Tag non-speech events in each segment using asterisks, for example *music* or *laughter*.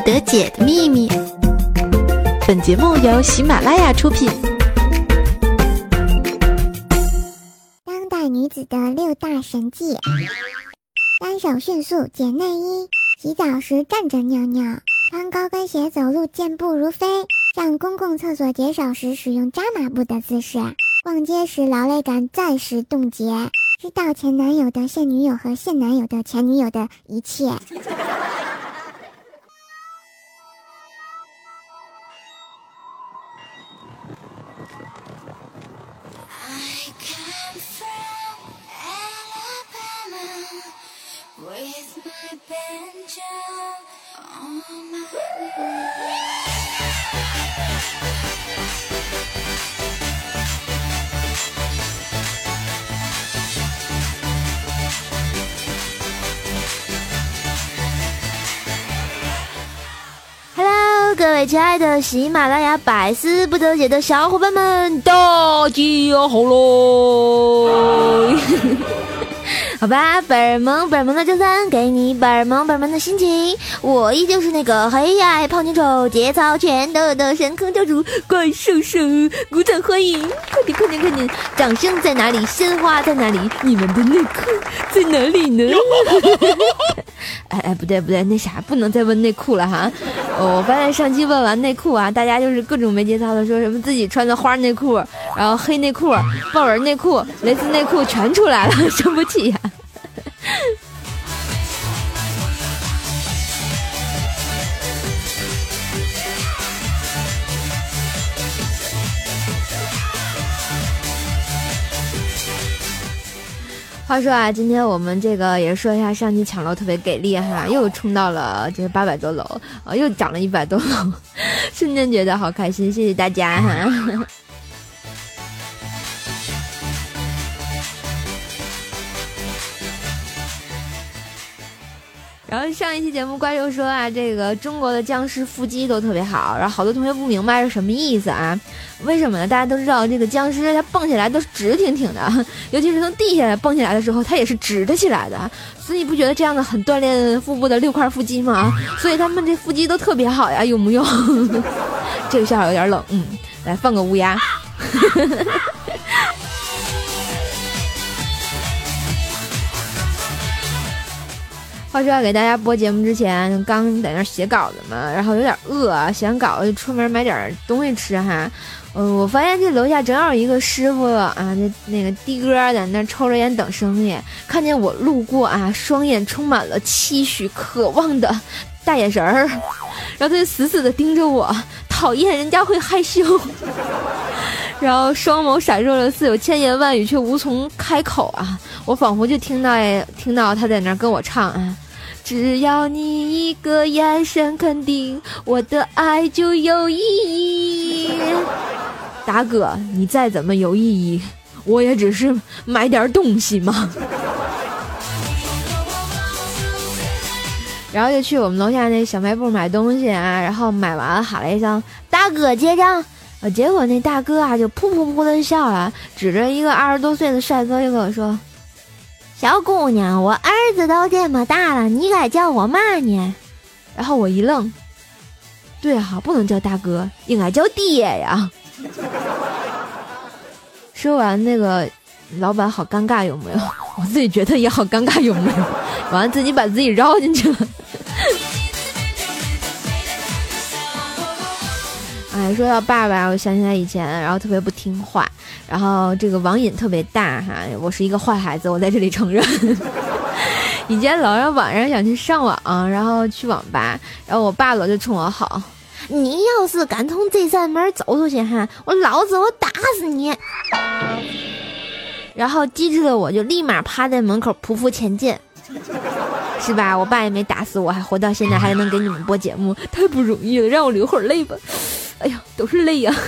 得解的秘密。本节目由喜马拉雅出品。当代女子的六大神技：单手迅速解内衣，洗澡时站着尿尿，穿高跟鞋走路健步如飞，上公共厕所解手时使用扎马步的姿势，逛街时劳累感暂时冻结，知道前男友的现女友和现男友的前女友的一切。Hello，各位亲爱的喜马拉雅百思不得解的小伙伴们，大家好喽！好吧，本儿萌本儿萌的周三给你本儿萌本儿萌的心情，我依旧是那个黑矮胖妞丑节操全都有的神坑教主怪兽兽，鼓掌欢迎！快点快点快点，掌声在哪里？鲜花在哪里？你们的内裤在哪里呢？*laughs* 哎哎，不对不对，那啥，不能再问内裤了哈。我发现上期问完内裤啊，大家就是各种没节操的说什么自己穿的花内裤，然后黑内裤、豹纹内裤、蕾丝内裤全出来了，*laughs* 生不起呀。话说啊，今天我们这个也说一下，上期抢楼特别给力哈，又冲到了这个八百多楼啊，又涨了一百多楼，*laughs* 瞬间觉得好开心，谢谢大家哈。然后上一期节目，怪兽说啊，这个中国的僵尸腹肌都特别好，然后好多同学不明白是什么意思啊？为什么呢？大家都知道这个僵尸它蹦起来都是直挺挺的，*laughs* 尤其是从地下蹦起来的时候，它也是直的起来的，所以你不觉得这样的很锻炼腹部的六块腹肌吗？所以他们这腹肌都特别好呀，有木有？*laughs* 这个笑话有点冷，嗯，来放个乌鸦。*laughs* 话说要给大家播节目之前，刚在那写稿子嘛，然后有点饿，写完稿就出门买点东西吃哈。嗯，我发现这楼下正好一个师傅啊，那那个的哥在那抽着烟等生意，看见我路过啊，双眼充满了期许、渴望的大眼神儿，*laughs* 然后他就死死的盯着我，讨厌人家会害羞，然后双眸闪烁了似有千言万语，却无从开口啊。我仿佛就听到听到他在那跟我唱啊，只要你一个眼神肯定，我的爱就有意义。大哥，你再怎么有意义，我也只是买点东西嘛。然后就去我们楼下那小卖部买东西啊，然后买完喊了一声“大哥结账”，啊，结果那大哥啊就噗噗噗的笑了，指着一个二十多岁的帅哥就跟我说。小姑娘，我儿子都这么大了，你该叫我嘛呢？然后我一愣，对啊，不能叫大哥，应该叫爹呀。*laughs* 说完那个，老板好尴尬有没有？*laughs* 我自己觉得也好尴尬有没有？*laughs* 完了自己把自己绕进去了。哎，说到爸爸，我想起来以前，然后特别不听话，然后这个网瘾特别大哈。我是一个坏孩子，我在这里承认。*laughs* 以前老让晚上想去上网，然后去网吧，然后我爸老就冲我吼：“你要是敢从这扇门走出去哈，我老子我打死你！”然后机智的我就立马趴在门口匍匐前进，是吧？我爸也没打死我，还活到现在，还能给你们播节目，太不容易了，让我流会儿泪吧。哎呀，都是泪呀！*laughs*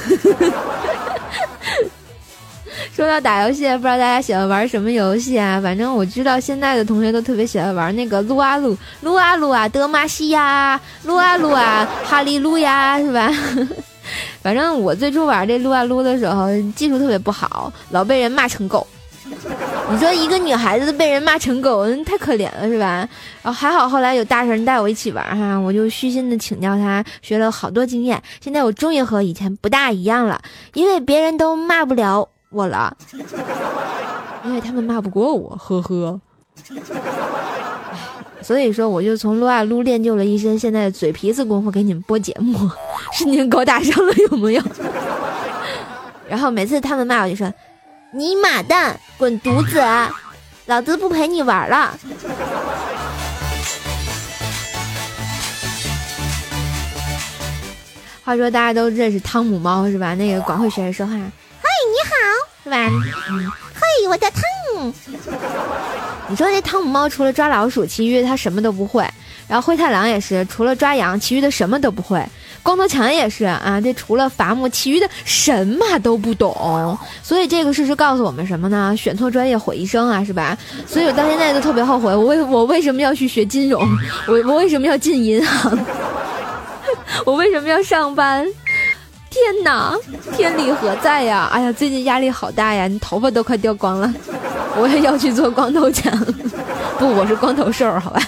说到打游戏，不知道大家喜欢玩什么游戏啊？反正我知道现在的同学都特别喜欢玩那个撸啊撸，撸啊撸啊，德玛西亚，撸啊撸啊，哈利路亚，是吧？*laughs* 反正我最初玩这撸啊撸的时候，技术特别不好，老被人骂成狗。你说一个女孩子被人骂成狗，太可怜了是吧？然后还好后来有大神带我一起玩哈，我就虚心的请教他，学了好多经验。现在我终于和以前不大一样了，因为别人都骂不了我了，因为他们骂不过我，呵呵。所以说，我就从撸啊撸练就了一身现在的嘴皮子功夫，给你们播节目，*laughs* 瞬间高大上了，有没有？然后每次他们骂我就说：“你妈蛋，滚犊子，老子不陪你玩了。”话说大家都认识汤姆猫是吧？那个管会学人说话，嘿，你好，是吧？嗯，嘿，我叫汤姆。你说这汤姆猫除了抓老鼠，其余它什么都不会。然后灰太狼也是，除了抓羊，其余的什么都不会。光头强也是啊，这除了伐木，其余的什么都不懂。所以这个事实告诉我们什么呢？选错专业毁一生啊，是吧？所以我到现在都特别后悔，我为我为什么要去学金融？我我为什么要进银行？*laughs* 我为什么要上班？天哪，天理何在呀？哎呀，最近压力好大呀，你头发都快掉光了。我也要去做光头强，*laughs* 不，我是光头瘦，好吧。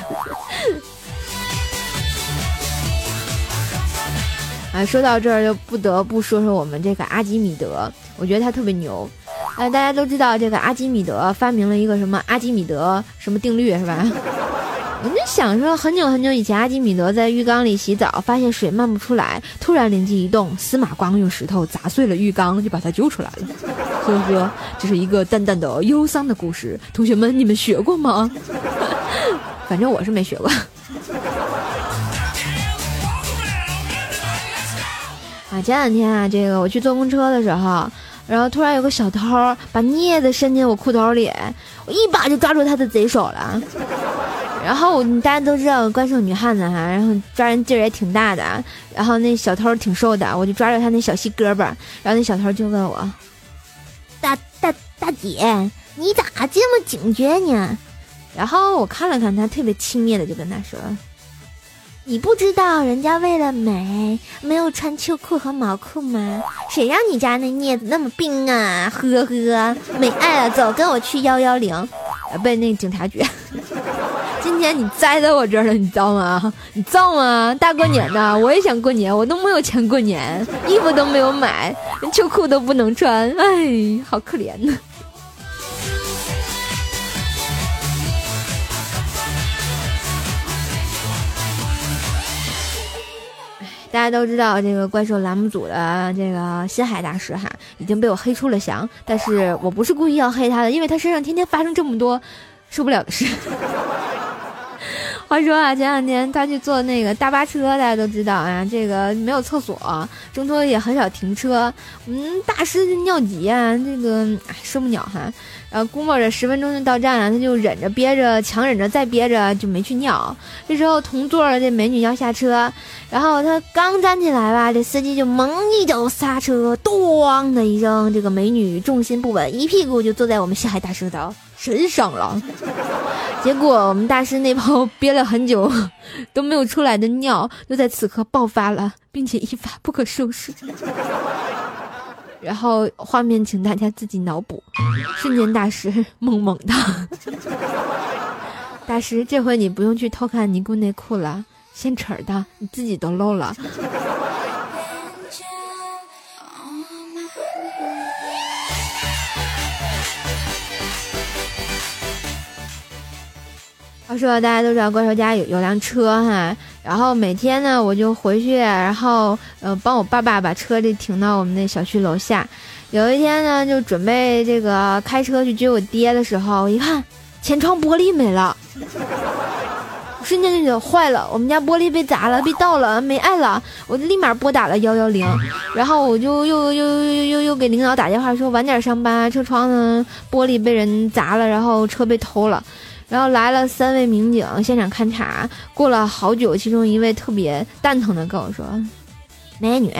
啊，说到这儿就不得不说说我们这个阿基米德，我觉得他特别牛。哎，大家都知道这个阿基米德发明了一个什么阿基米德什么定律是吧？*laughs* 我就想说，很久很久以前，阿基米德在浴缸里洗澡，发现水漫不出来，突然灵机一动，司马光用石头砸碎了浴缸，就把他救出来了。呵呵，这是一个淡淡的忧伤的故事。同学们，你们学过吗？*laughs* 反正我是没学过。啊，前两天啊，这个我去坐公车的时候，然后突然有个小偷把镊子伸进我裤兜里，我一把就抓住他的贼手了。然后大家都知道怪兽女汉子哈，然后抓人劲儿也挺大的。然后那小偷挺瘦的，我就抓着他那小细胳膊。然后那小偷就问我：“大大大姐，你咋这么警觉呢？”然后我看了看他，特别轻蔑的就跟他说：“你不知道人家为了美没有穿秋裤和毛裤吗？谁让你家那镊子那么冰啊？呵呵，没爱了，走，跟我去幺幺零，被那警察局。*laughs* ”今天你栽在我这儿了，你知道吗？你造吗？大过年的，我也想过年，我都没有钱过年，衣服都没有买，连秋裤都不能穿，哎，好可怜呢。大家都知道这个怪兽栏目组的这个新海大师哈，已经被我黑出了翔，但是我不是故意要黑他的，因为他身上天天发生这么多受不了的事。话说啊，前两天他去坐那个大巴车，大家都知道啊，这个没有厕所，中途也很少停车。嗯，大师就尿急啊，这个受不了哈。然后估摸着十分钟就到站了，他就忍着憋着，强忍着再憋着，就没去尿。这时候同座的这美女要下车，然后他刚站起来吧，这司机就猛一脚刹车，咣的一声，这个美女重心不稳，一屁股就坐在我们西海大师头身上了。结果我们大师那泡憋了很久都没有出来的尿，就在此刻爆发了，并且一发不可收拾。然后画面请大家自己脑补，瞬间大师懵懵的。*laughs* 大师，这回你不用去偷看尼姑内裤了，现成的，你自己都漏了。话说大家都知道怪兽家有有辆车哈，然后每天呢我就回去，然后呃帮我爸爸把车里停到我们那小区楼下。有一天呢就准备这个开车去接我爹的时候，我一看前窗玻璃没了，瞬间就觉得坏了，我们家玻璃被砸了，被盗了，没爱了。我就立马拨打了幺幺零，然后我就又又又又又又给领导打电话说晚点上班，车窗呢玻璃被人砸了，然后车被偷了。然后来了三位民警现场勘查，过了好久，其中一位特别蛋疼的跟我说：“美女，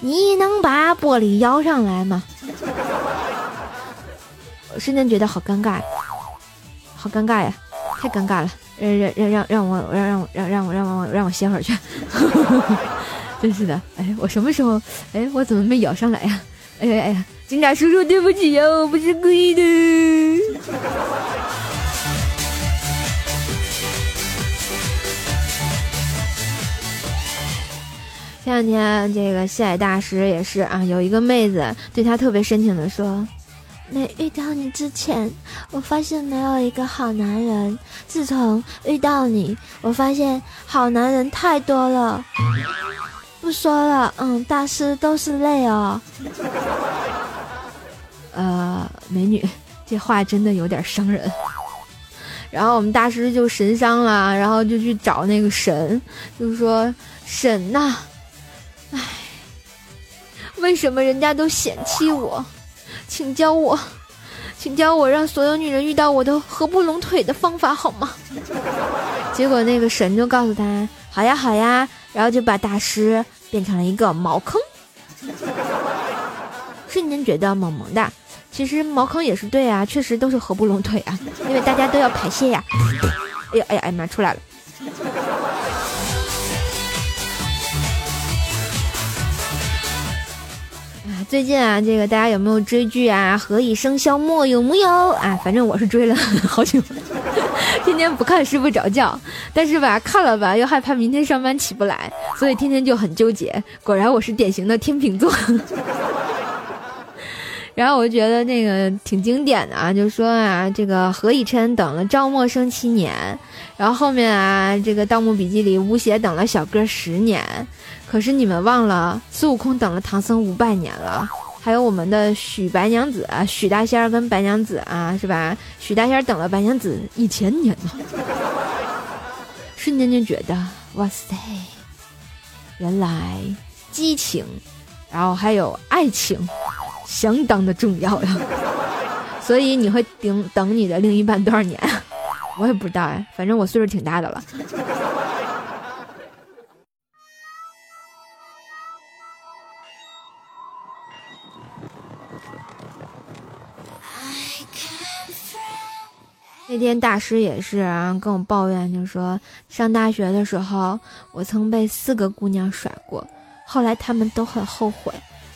你能把玻璃摇上来吗？” *laughs* 我瞬间觉得好尴尬，好尴尬呀，太尴尬了！让让让让让我让让我让让我让我让我歇会儿去，*laughs* 真是的！哎，我什么时候？哎，我怎么没摇上来呀？哎呀哎呀，警察叔叔，对不起呀，我不是故意的。前两天，这个西海大师也是啊，有一个妹子对他特别深情的说：“没遇到你之前，我发现没有一个好男人；自从遇到你，我发现好男人太多了。不说了，嗯，大师都是泪哦。呃，美女，这话真的有点伤人。然后我们大师就神伤了，然后就去找那个神，就说神呐。”，为什么人家都嫌弃我？请教我，请教我让所有女人遇到我都合不拢腿的方法好吗？结果那个神就告诉他：好呀，好呀，然后就把大师变成了一个茅坑，瞬间觉得萌萌的。其实茅坑也是对啊，确实都是合不拢腿啊，因为大家都要排泄呀。哎呀，哎呀，哎呀妈，出来了。最近啊，这个大家有没有追剧啊？何以笙箫默有木有啊？反正我是追了好久，天天不看睡不着觉，但是吧，看了吧又害怕明天上班起不来，所以天天就很纠结。果然我是典型的天秤座。*laughs* 然后我就觉得那个挺经典的啊，就说啊，这个何以琛等了赵默笙七年，然后后面啊，这个《盗墓笔记》里吴邪等了小哥十年，可是你们忘了孙悟空等了唐僧五百年了，还有我们的许白娘子啊，许大仙儿跟白娘子啊，是吧？许大仙儿等了白娘子一千年呢，*laughs* 瞬间就觉得哇塞，原来激情，然后还有爱情。相当的重要呀，*laughs* 所以你会等等你的另一半多少年？我也不知道哎，反正我岁数挺大的了。那天大师也是啊，跟我抱怨，就说上大学的时候，我曾被四个姑娘甩过，后来他们都很后悔。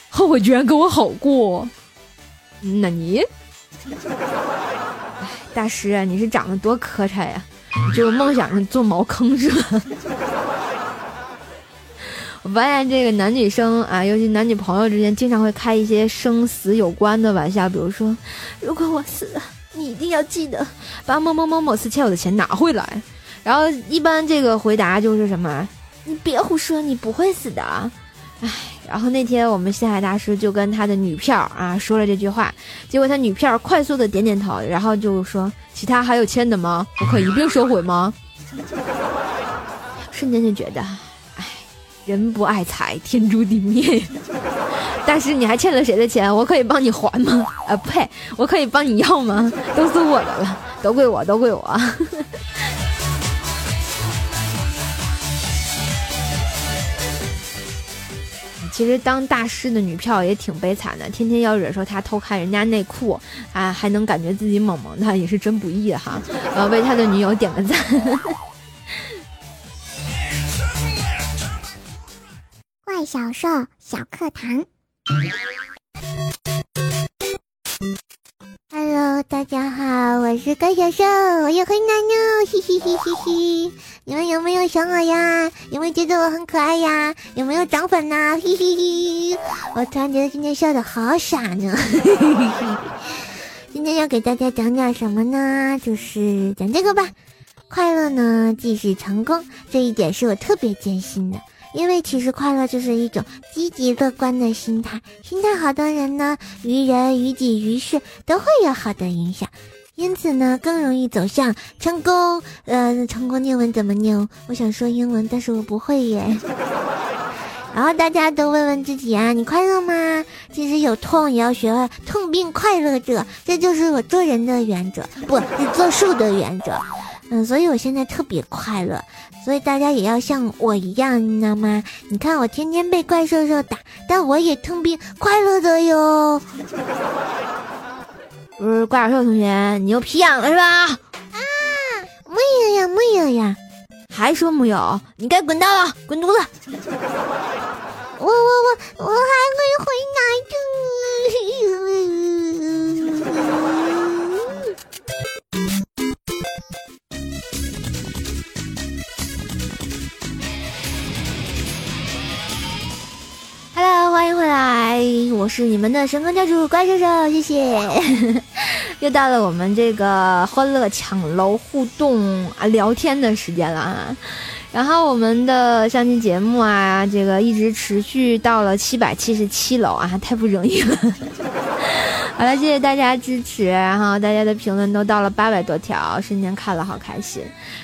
后悔居然跟我好过，那你？*laughs* 大师，你是长得多磕碜呀！就梦想着做茅坑是吧？*laughs* 我发现这个男女生啊，尤其男女朋友之间，经常会开一些生死有关的玩笑，比如说，如果我死了，你一定要记得把某某某某次欠我的钱拿回来。然后一般这个回答就是什么？你别胡说，你不会死的。唉。然后那天我们西海大师就跟他的女票啊说了这句话，结果他女票快速的点点头，然后就说：“其他还有欠的吗？我可一并收回吗？”瞬间就觉得，唉，人不爱财，天诛地灭。大师，你还欠了谁的钱？我可以帮你还吗？*laughs* 啊呸，我可以帮你要吗？*laughs* 都是我的了，都归我，都归我。*laughs* 其实当大师的女票也挺悲惨的，天天要忍受他偷看人家内裤，啊，还能感觉自己萌萌的，也是真不易哈。呃，为他的女友点个赞。怪小兽小课堂。Hello，大家好，我是怪小兽，我又回来了，嘻嘻嘻嘻嘻。你们有没有想我呀？有没有觉得我很可爱呀？有没有涨粉呢？嘻嘻嘻！我突然觉得今天笑的好傻呢。*laughs* 今天要给大家讲点什么呢？就是讲这个吧。快乐呢，即是成功，这一点是我特别坚信的。因为其实快乐就是一种积极乐观的心态，心态好的人呢，于人于己于事都会有好的影响。因此呢，更容易走向成功。呃，成功英文怎么念？我想说英文，但是我不会耶。*laughs* 然后大家都问问自己啊，你快乐吗？即使有痛，也要学会痛并快乐着。这就是我做人的原则，不是做树的原则。嗯，所以我现在特别快乐。所以大家也要像我一样，你知道吗？你看我天天被怪兽兽打，但我也痛并快乐着哟。不是怪小兽同学，你又皮痒了是吧？啊，没有呀，没有呀，还说没有？你该滚蛋了，滚犊子！*laughs* 我我我我还会回来的。嗨，我是你们的神坑教主怪兽兽，谢谢。*laughs* 又到了我们这个欢乐抢楼互动啊聊天的时间了啊。然后我们的相亲节目啊，这个一直持续到了七百七十七楼啊，太不容易了。好了，谢谢大家支持，然后大家的评论都到了八百多条，瞬间看了好开心。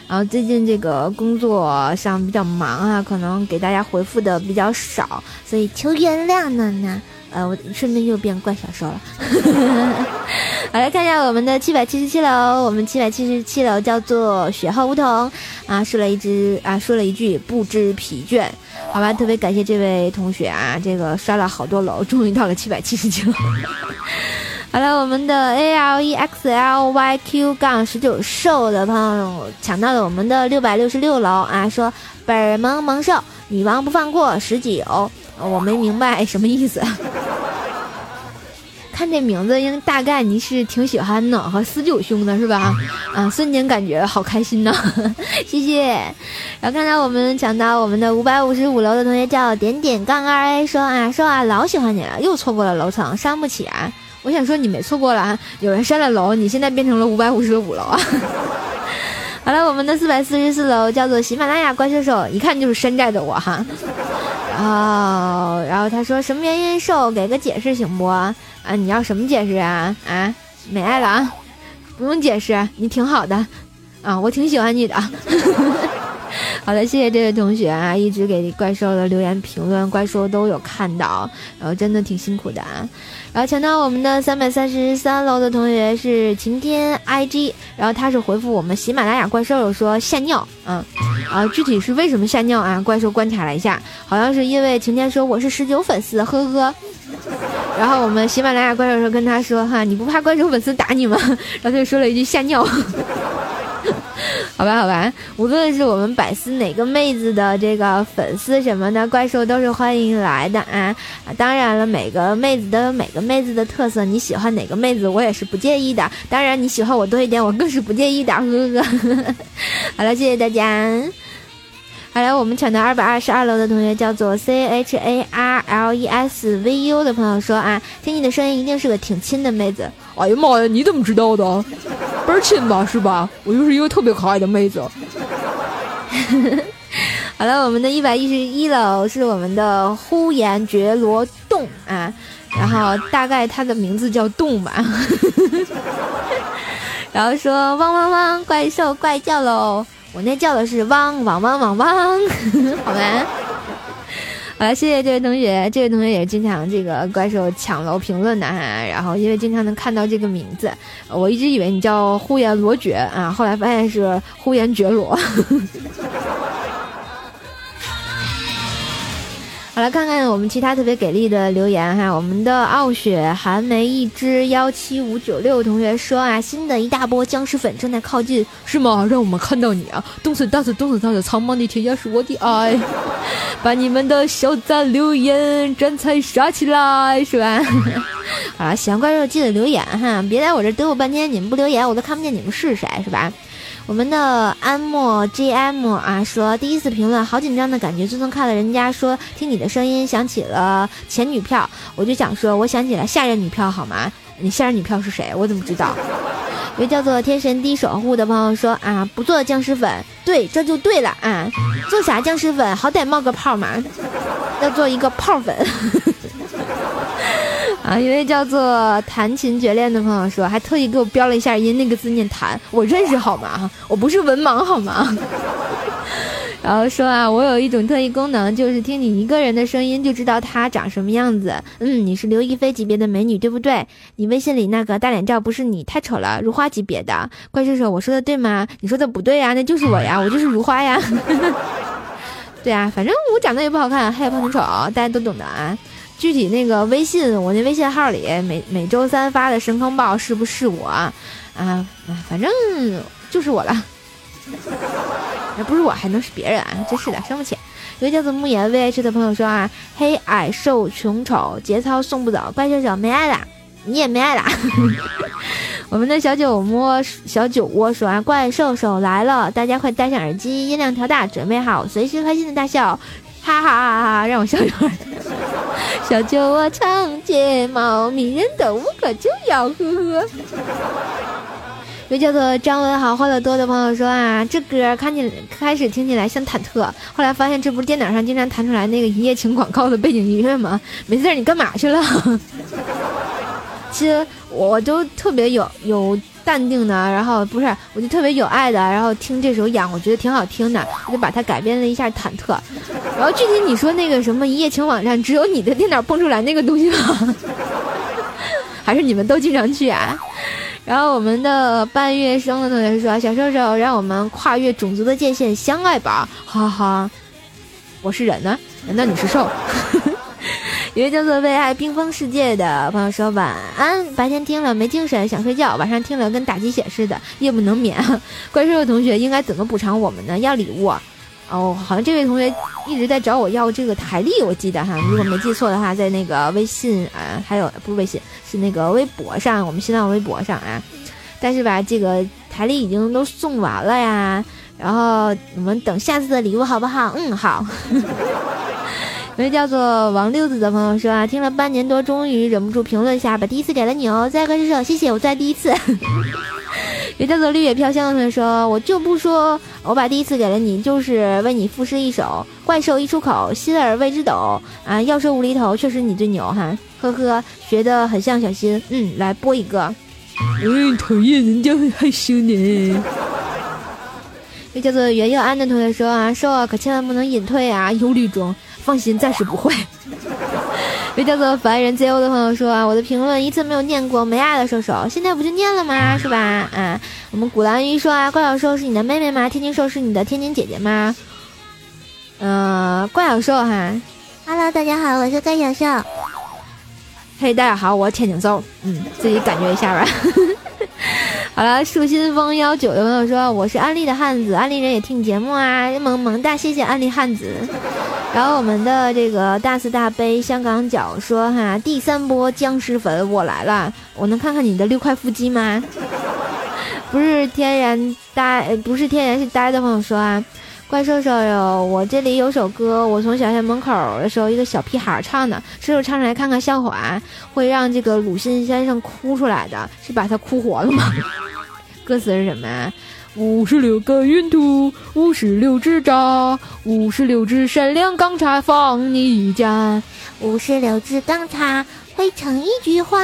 然后最近这个工作上比较忙啊，可能给大家回复的比较少，所以求原谅呢呢。呃，我顺便又变怪小兽了。*laughs* 好，来看一下我们的七百七十七楼，我们七百七十七楼叫做雪后梧桐啊，说了一只啊，说了一句不知疲倦。好吧，特别感谢这位同学啊，这个刷了好多楼，终于到了七百七十七楼。好了，我们的 A L E X L Y Q 杠十九瘦的朋友抢到了我们的六百六十六楼啊，说本萌萌兽女王不放过十九，我没明白什么意思。*laughs* 看这名字，应大概你是挺喜欢呢和四九兄的是吧？啊，瞬间感觉好开心呐，*laughs* 谢谢。然后看到我们抢到我们的五百五十五楼的同学叫点点杠二 A 说啊说啊老喜欢你了，又错过了楼层，伤不起啊。我想说你没错过了啊，有人删了楼，你现在变成了五百五十五楼啊。*laughs* 好了，我们的四百四十四楼叫做喜马拉雅怪兽兽，一看就是山寨的我哈。然后，然后他说什么原因瘦，给个解释行不？啊，你要什么解释啊？啊，没爱了啊，不用解释，你挺好的，啊，我挺喜欢你的。*laughs* 好的，谢谢这位同学啊，一直给怪兽的留言评论，怪兽都有看到，然后真的挺辛苦的啊。然后抢到我们的三百三十三楼的同学是晴天 IG，然后他是回复我们喜马拉雅怪兽说吓尿，嗯，啊，具体是为什么吓尿啊？怪兽观察了一下，好像是因为晴天说我是十九粉丝，呵呵。然后我们喜马拉雅怪兽说跟他说哈，你不怕怪兽粉丝打你吗？*laughs* 然后他就说了一句吓尿。*laughs* 好吧，好吧，无论是我们百思哪个妹子的这个粉丝什么的，怪兽都是欢迎来的啊！当然了，每个妹子都有每个妹子的特色，你喜欢哪个妹子，我也是不介意的。当然，你喜欢我多一点，我更是不介意的，呵呵。*laughs* 好了，谢谢大家。好了，我们抢到二百二十二楼的同学叫做 C H A R L E S V U 的朋友说啊，听你的声音一定是个挺亲的妹子。哎呀妈呀，你怎么知道的？倍儿亲吧，是吧？我就是一个特别可爱的妹子。*laughs* 好了，我们的一百一十一楼是我们的呼延觉罗洞啊，然后大概他的名字叫洞吧。*laughs* 然后说汪汪汪，怪兽怪叫喽。我那叫的是汪汪汪汪汪，*laughs* 好吗？好了，谢谢这位同学，这位同学也是经常这个怪兽抢楼评论的哈。然后因为经常能看到这个名字，我一直以为你叫呼延罗爵啊，后来发现是呼延觉罗。*laughs* 好了，看看我们其他特别给力的留言哈。我们的傲雪寒梅一只幺七五九六同学说啊，新的一大波僵尸粉正在靠近，是吗？*laughs* 让我们看到你啊！冻死大死冻死大死，苍茫的天涯是我的爱，把你们的小赞留言站菜刷起来，是吧？*laughs* 好了，喜欢怪兽记得留言哈，别在我这等我半天，你们不留言我都看不见你们是谁，是吧？我们的安莫 GM 啊说，第一次评论好紧张的感觉，自从看了人家说听你的声音想起了前女票，我就想说，我想起了下任女票好吗？你下任女票是谁？我怎么知道？一位叫做天神低守护的朋友说啊，不做僵尸粉，对，这就对了啊，做啥僵尸粉？好歹冒个泡嘛，要做一个泡粉。啊，一位叫做弹琴绝恋的朋友说，还特意给我标了一下音，那个字念弹，我认识好吗？我不是文盲好吗？*laughs* 然后说啊，我有一种特异功能，就是听你一个人的声音就知道他长什么样子。嗯，你是刘亦菲级别的美女，对不对？你微信里那个大脸照不是你，太丑了，如花级别的。怪兽兽，我说的对吗？你说的不对呀，那就是我呀，我就是如花呀。*laughs* 对啊，反正我长得也不好看，还也不很丑，大家都懂的啊。具体那个微信，我那微信号里每每周三发的神坑报是不是我啊？啊，反正就是我了。*laughs* 那不是我还能是别人啊？真是的，生不起。一位叫做慕言 VH 的朋友说啊，黑矮瘦穷丑，节操送不走，怪兽兽没爱啦，你也没爱啦。*laughs* 我们的小酒窝小酒窝说啊，怪兽兽来了，大家快戴上耳机，音量调大，准备好随时开心的大笑。哈哈哈哈！让我笑一会儿。小酒窝长睫毛，迷人的无可救药，呵呵。有叫做张文豪欢乐多的朋友说啊，这歌看起开始听起来像忐忑，后来发现这不是电脑上经常弹出来那个一夜情广告的背景音乐吗？没事儿，你干嘛去了？其实我都特别有有淡定的，然后不是，我就特别有爱的，然后听这首《痒》，我觉得挺好听的，我就把它改编了一下忐忑。然后具体你说那个什么一夜情网站，只有你的电脑蹦出来那个东西吗？*laughs* 还是你们都经常去啊？然后我们的半月生的同学说：“小瘦瘦，让我们跨越种族的界限，相爱吧！”哈哈，我是人呢？难道你是兽？*laughs* 一位叫做为爱冰封世界的朋友说：“晚安，白天听了没精神，想睡觉；晚上听了跟打鸡血似的，夜不能眠。*laughs* ”怪兽的同学应该怎么补偿我们呢？要礼物。哦，好像这位同学一直在找我要这个台历，我记得哈，如果没记错的话，在那个微信啊，还有不是微信，是那个微博上，我们新浪微博上啊。但是吧，这个台历已经都送完了呀，然后我们等下次的礼物好不好？嗯，好。*laughs* 一位叫做王六子的朋友说啊，听了半年多，终于忍不住评论下，把第一次给了你哦，再个是手，谢谢，我再第一次。也叫做绿野飘香的同学说：“我就不说，我把第一次给了你，就是为你赋诗一首。怪兽一出口，心儿为之抖啊！要说无厘头，确实你最牛哈，呵呵，学的很像小新。嗯，来播一个。嗯，讨厌，人家会害羞呢。又叫做袁佑安的同学说啊，瘦啊，可千万不能隐退啊，忧虑中。放心，暂时不会。”被叫做凡人 ZO 的朋友说啊，我的评论一次没有念过，没爱了兽兽，现在不就念了吗？是吧？啊，我们古兰鱼说啊，怪小兽是你的妹妹吗？天津兽是你的天津姐姐吗？嗯，怪小兽哈，Hello，大家好，我是怪小兽。嘿，大家好，我是天津兽。嗯，自己感觉一下吧。*laughs* 好了，树新风幺九的朋友说，我是安利的汉子，安利人也听节目啊，萌萌哒，谢谢安利汉子。然后我们的这个大慈大悲香港脚说哈，第三波僵尸粉我来了，我能看看你的六块腹肌吗？*laughs* 不是天然呆，不是天然是呆的朋友说啊，怪兽兽哟，我这里有首歌，我从小学门口的时候一个小屁孩唱的，叔叔唱出来看看笑话，会让这个鲁迅先生哭出来的，是把他哭活了吗？*laughs* 歌词是什么？五十六个云图，五十六只渣，五十六只善良钢叉放你家，五十六只钢叉汇成一句话，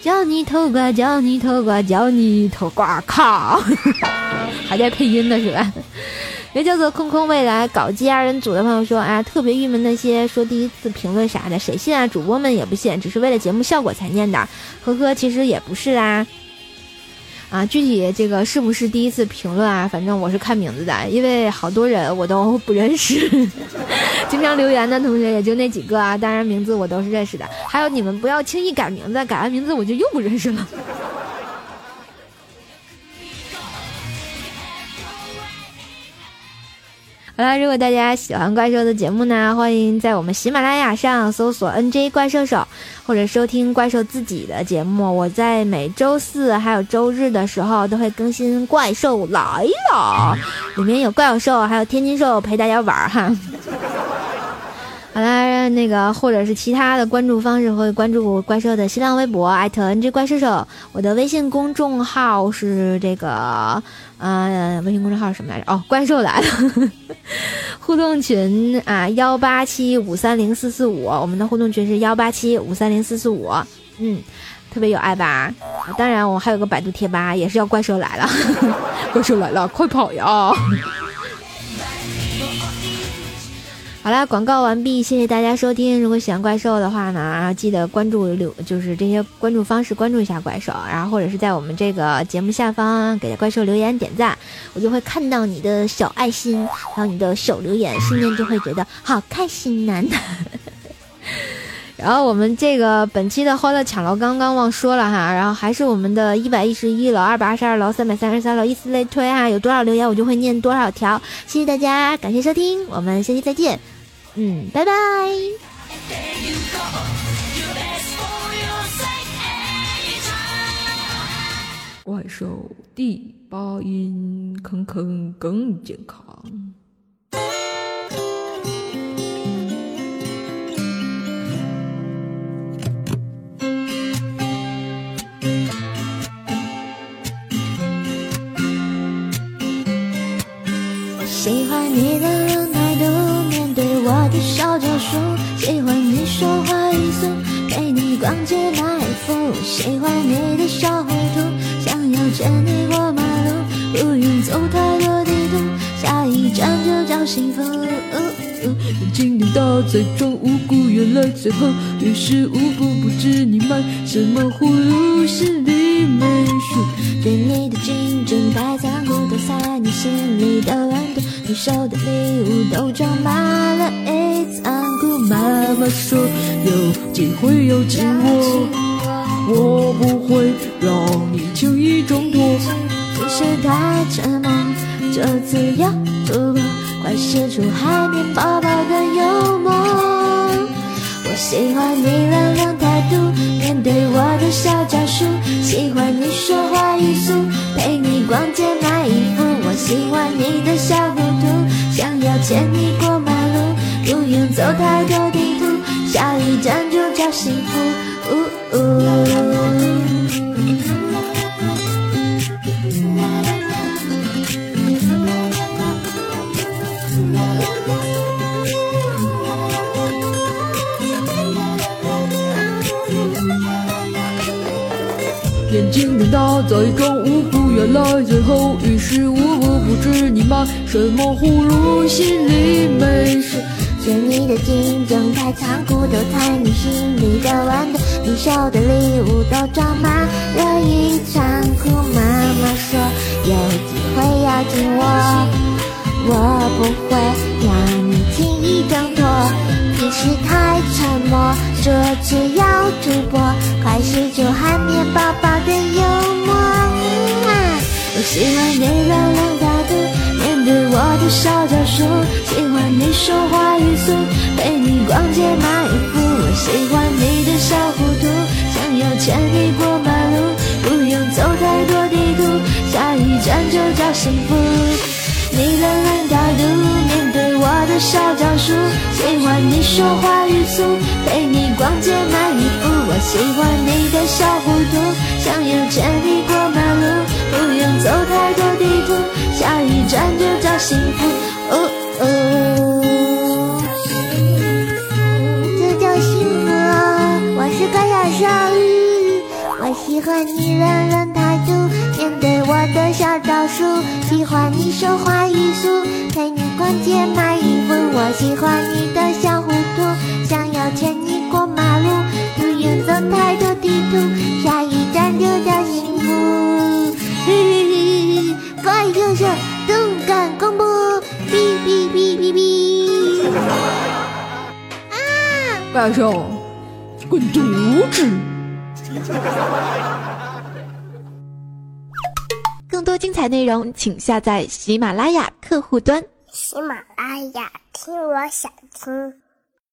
叫你偷瓜，叫你偷瓜，叫你偷瓜，靠！*laughs* 还在配音呢是吧？也叫做空空未来搞基二人组的朋友说啊，特别郁闷那些说第一次评论啥的，谁信啊？主播们也不信，只是为了节目效果才念的。呵呵，其实也不是啊。啊，具体这个是不是第一次评论啊？反正我是看名字的，因为好多人我都不认识，*laughs* 经常留言的同学也就那几个啊。当然名字我都是认识的，还有你们不要轻易改名字，改完名字我就又不认识了。好了，如果大家喜欢怪兽的节目呢，欢迎在我们喜马拉雅上搜索 “nj 怪兽手”，或者收听怪兽自己的节目。我在每周四还有周日的时候都会更新《怪兽来了》，里面有怪兽，还有天津兽陪大家玩哈。*laughs* 好啦，那个或者是其他的关注方式，会关注怪兽的新浪微博艾特 “nj 怪兽兽”，我的微信公众号是这个。啊，微信公众号是什么来着？哦，怪兽来了，*laughs* 互动群啊，幺八七五三零四四五，我们的互动群是幺八七五三零四四五，嗯，特别有爱吧？当然，我还有个百度贴吧，也是叫怪兽来了，*laughs* 怪兽来了，快跑呀！好啦，广告完毕，谢谢大家收听。如果喜欢怪兽的话呢，记得关注留，就是这些关注方式，关注一下怪兽，然后或者是在我们这个节目下方给怪兽留言点赞，我就会看到你的小爱心，还有你的小留言，瞬间就会觉得好开心呐。然后我们这个本期的欢乐抢楼刚刚忘说了哈，然后还是我们的一百一十一楼、二百二十二楼、三百三十三楼，以此类推哈，有多少留言我就会念多少条。谢谢大家，感谢收听，我们下期再见。嗯，拜拜。怪兽第八音，坑坑更健康。小招数，喜欢你说话语速，陪你逛街买衣服，喜欢你的小糊涂，想要牵你过马路，不用走太多地图，下一站就叫幸福。眼睛瞪大在装无辜，原来最后于事无补，不知你卖什么葫芦，心里没数。对你的竞争太残酷，都猜你心里的温度，你收的礼物都装满了。妈妈说有机会要紧握，我不会让你轻易挣脱。不是太沉默，这次要突破。快使出海绵宝宝的幽默！我喜欢你冷冷态度，面对我的小招数，喜欢你说话语速，陪你逛街买衣服。我喜欢你的小糊涂，想要牵你过，走太多地图，下一站就叫幸福。眼睛瞪大在装无辜，原来最后于事无补。不知你卖什么葫芦，心里没。仓库，都猜你心里的温度。你收的礼物都装满了一仓库。妈妈说有机会要紧握，我不会让你轻易挣脱。你是太沉默，这次要突破，快使出海绵宝宝的幽默。我。喜欢你冷冷态度，对我的小招数。喜欢你说话语速，陪你逛街买衣服。我喜欢你的小糊涂，想要牵你过马路，不用走太多地图，下一站就叫幸福。你冷冷态度，面对我的小招数。喜欢你说话语速，陪你逛街买衣服。我喜欢你的小糊涂，想要牵你过幸福。哦哦，这叫幸福。我是个小少女，我喜欢你冷冷态度，面对我的小招数。喜欢你说话语速，陪你逛街买衣服。我喜欢你的小糊涂，想要牵你过马路，不用走太多地图，下一站就叫幸福。怪兽，滚犊子！更多精彩内容，请下载喜马拉雅客户端。喜马拉雅，听我想听。